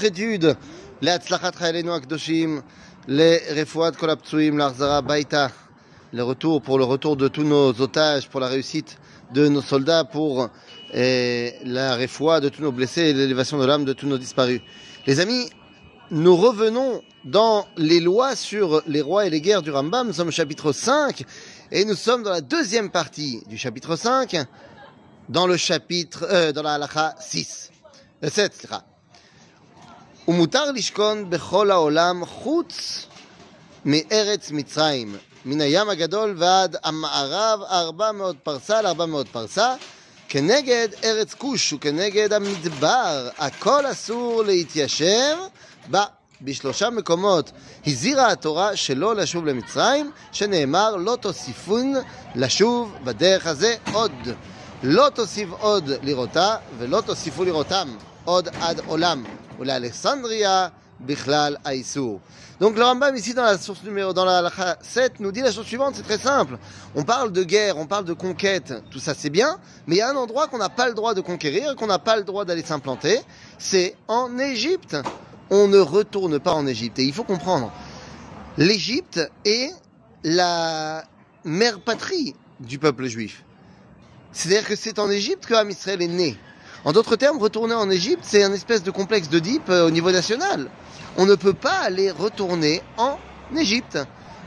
prélude להצלחת חיילינו הקדושים, לרפואת כל הפצועים, להחזרה הביתה, le retour, pour le retour de tous nos otages, pour la réussite de nos soldats, pour euh, la réfoua de tous nos blessés et l'élévation de l'âme de tous nos disparus. Les amis, nous revenons dans les lois sur les rois et les guerres du Rambam. Nous sommes au chapitre 5 et nous sommes dans la deuxième partie du chapitre 5, dans le chapitre, euh, dans la halakha 6. Le 7, sera. ומותר לשכון בכל העולם חוץ מארץ מצרים, מן הים הגדול ועד המערב ארבע מאות פרסה לארבע מאות פרסה, כנגד ארץ כוש וכנגד המדבר, הכל אסור להתיישב בה. בשלושה מקומות הזהירה התורה שלא לשוב למצרים, שנאמר לא תוסיפון לשוב בדרך הזה עוד. לא תוסיף עוד לראותה ולא תוסיפו לראותם עוד עד עולם. ou l'Alexandria, Bichlal, Donc le Rambam ici dans la source numéro, dans la, 7 nous dit la chose suivante, c'est très simple. On parle de guerre, on parle de conquête, tout ça c'est bien, mais il y a un endroit qu'on n'a pas le droit de conquérir, qu'on n'a pas le droit d'aller s'implanter, c'est en Égypte. On ne retourne pas en Égypte. Et il faut comprendre, l'Égypte est la mère patrie du peuple juif. C'est-à-dire que c'est en Égypte que Amisraël est né. En d'autres termes, retourner en Égypte, c'est un espèce de complexe d'Oedipe au niveau national. On ne peut pas aller retourner en Égypte.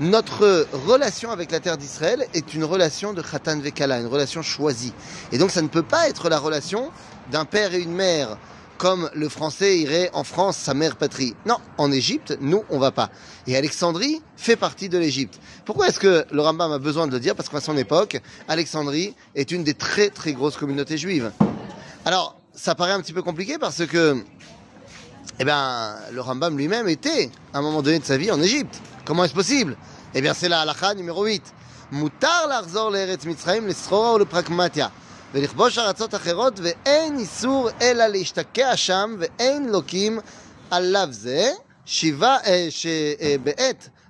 Notre relation avec la terre d'Israël est une relation de Khatan Vekala, une relation choisie. Et donc ça ne peut pas être la relation d'un père et une mère, comme le français irait en France, sa mère patrie. Non, en Égypte, nous, on va pas. Et Alexandrie fait partie de l'Égypte. Pourquoi est-ce que le Rambam a besoin de le dire? Parce qu'à son époque, Alexandrie est une des très très grosses communautés juives. Alors, ça paraît un petit peu compliqué parce que, eh bien, le Rambam lui-même était, à un moment donné de sa vie, en Égypte. Comment est-ce possible Eh bien, c'est la halakha numéro 8. מותר לחזור לארץ מצרים לסחורה ולפרקמטיה ולכבוש ארצות אחרות ואין איסור אלא להשתקע שם ואין לוקים עליו זה שיבה, אה, שבעת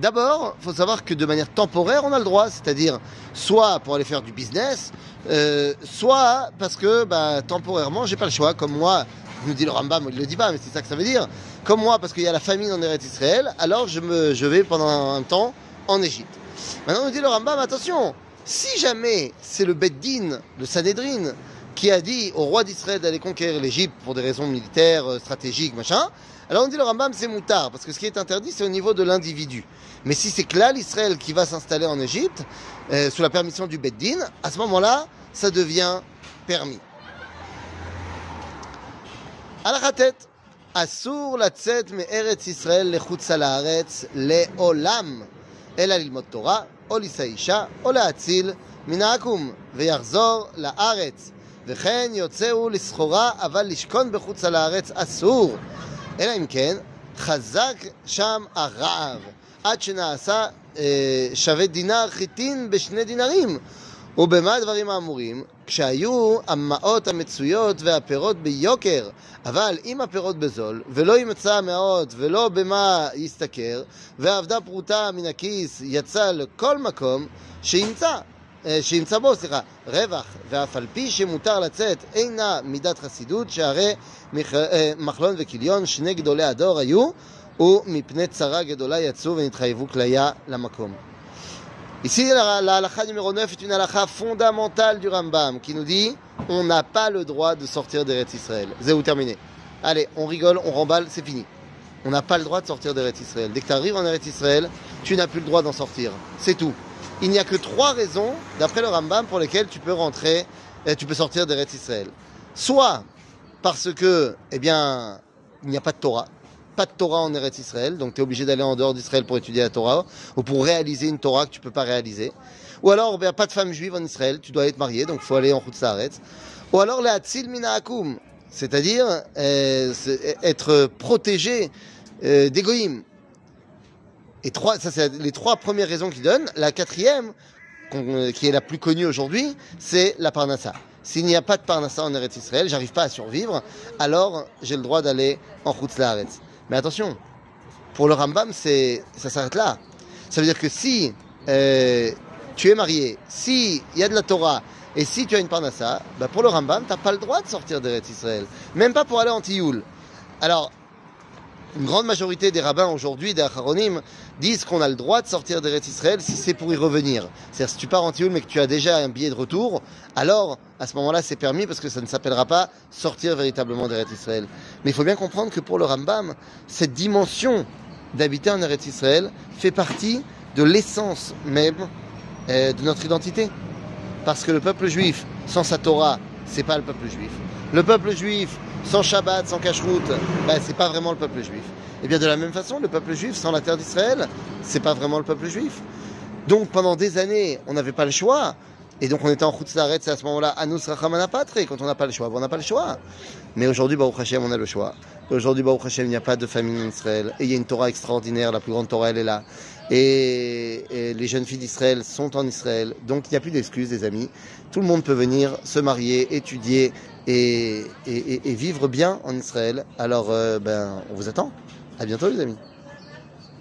D'abord, il faut savoir que de manière temporaire, on a le droit, c'est-à-dire soit pour aller faire du business, euh, soit parce que bah, temporairement, j'ai pas le choix. Comme moi, nous dit le Rambam, il le dit pas, mais c'est ça que ça veut dire. Comme moi, parce qu'il y a la famine en Eretz Israël, alors je, me, je vais pendant un temps en Égypte. Maintenant, nous dit le Rambam, attention, si jamais c'est le Beddin, le Sanhedrin, qui a dit au roi d'Israël d'aller conquérir l'Égypte pour des raisons militaires, stratégiques, machin, alors on dit le Rambam c'est moutard, parce que ce qui est interdit c'est au niveau de l'individu. Mais si c'est Klal Israël qui va s'installer en Égypte, euh, sous la permission du Beddin, à ce moment-là, ça devient permis. Alachatet, Asur latzet me'eretz Israël lechutz haaretz le'olam, אלא ללמוד תורה, או לישא אישה, או להציל מן העכו"ם, ויחזור לארץ. וכן יוצאו לסחורה, אבל לשכון בחוץ על הארץ אסור. אלא אם כן, חזק שם הרעב, עד שנעשה אה, שווה דינר חיטין בשני דינרים. ובמה הדברים האמורים? כשהיו המעות המצויות והפירות ביוקר, אבל אם הפירות בזול, ולא ימצא המעות ולא במה ישתכר, ועבדה פרוטה מן הכיס יצא לכל מקום, שימצא, שימצא בו, סליחה, רווח, ואף על פי שמותר לצאת אינה מידת חסידות, שהרי מחלון וכיליון, שני גדולי הדור היו, ומפני צרה גדולה יצאו ונתחייבו כליה למקום. Ici, la, la halakha numéro 9 est une halakha fondamentale du Rambam qui nous dit on n'a pas le droit de sortir d'Eretz Israël. Zéou terminé. Allez, on rigole, on remballe, c'est fini. On n'a pas le droit de sortir d'Eretz Israël. Dès que tu arrives en Eretz Israël, tu n'as plus le droit d'en sortir. C'est tout. Il n'y a que trois raisons, d'après le Rambam, pour lesquelles tu peux rentrer, et tu peux sortir d'Eretz Israël. Soit parce que, eh bien, il n'y a pas de Torah pas de Torah en Eretz Israël, donc tu es obligé d'aller en dehors d'Israël pour étudier la Torah, ou pour réaliser une Torah que tu peux pas réaliser. Ou alors, ben, pas de femme juive en Israël, tu dois être marié, donc faut aller en route Saaretz. Ou alors, la Hatzil Minahakum, c'est-à-dire euh, être protégé euh. Et trois, ça c'est les trois premières raisons qu'il donne. La quatrième, qui est la plus connue aujourd'hui, c'est la parnassa. S'il n'y a pas de parnassa en Eretz Israël, j'arrive pas à survivre, alors j'ai le droit d'aller en Chutz Laaretz. Mais attention, pour le Rambam, c'est, ça s'arrête là. Ça veut dire que si euh, tu es marié, si il y a de la Torah, et si tu as une parnassa, bah pour le Rambam, t'as pas le droit de sortir d'Eretz Israël. Même pas pour aller en Tioul. Alors, une grande majorité des rabbins aujourd'hui, des acharonim, disent qu'on a le droit de sortir d'Eretz Israël si c'est pour y revenir. C'est-à-dire si tu pars en Tioul mais que tu as déjà un billet de retour, alors à ce moment-là c'est permis parce que ça ne s'appellera pas sortir véritablement d'Eretz Israël. Mais il faut bien comprendre que pour le Rambam, cette dimension d'habiter en Eretz Israël fait partie de l'essence même euh, de notre identité. Parce que le peuple juif, sans sa Torah, c'est pas le peuple juif. Le peuple juif, sans Shabbat, sans Kashrut, ben, c'est pas vraiment le peuple juif. Et bien de la même façon, le peuple juif, sans la terre d'Israël, c'est pas vraiment le peuple juif. Donc pendant des années, on n'avait pas le choix. Et donc on était en Chutz Laaretz, c'est à ce moment-là, Anus Rachamana Patre, quand on n'a pas le choix, ben, on n'a pas le choix. Mais aujourd'hui, Baruch Hashem, on a le choix. Aujourd'hui, Baruch Hashem, il n'y a pas de famine en Israël. Et il y a une Torah extraordinaire, la plus grande Torah, elle est là. Et, les jeunes filles d'Israël sont en Israël. Donc il n'y a plus d'excuses, les amis. Tout le monde peut venir se marier, étudier et, et- et- et vivre bien en Israël. Alors, euh, ben, on vous attend. À bientôt, les amis.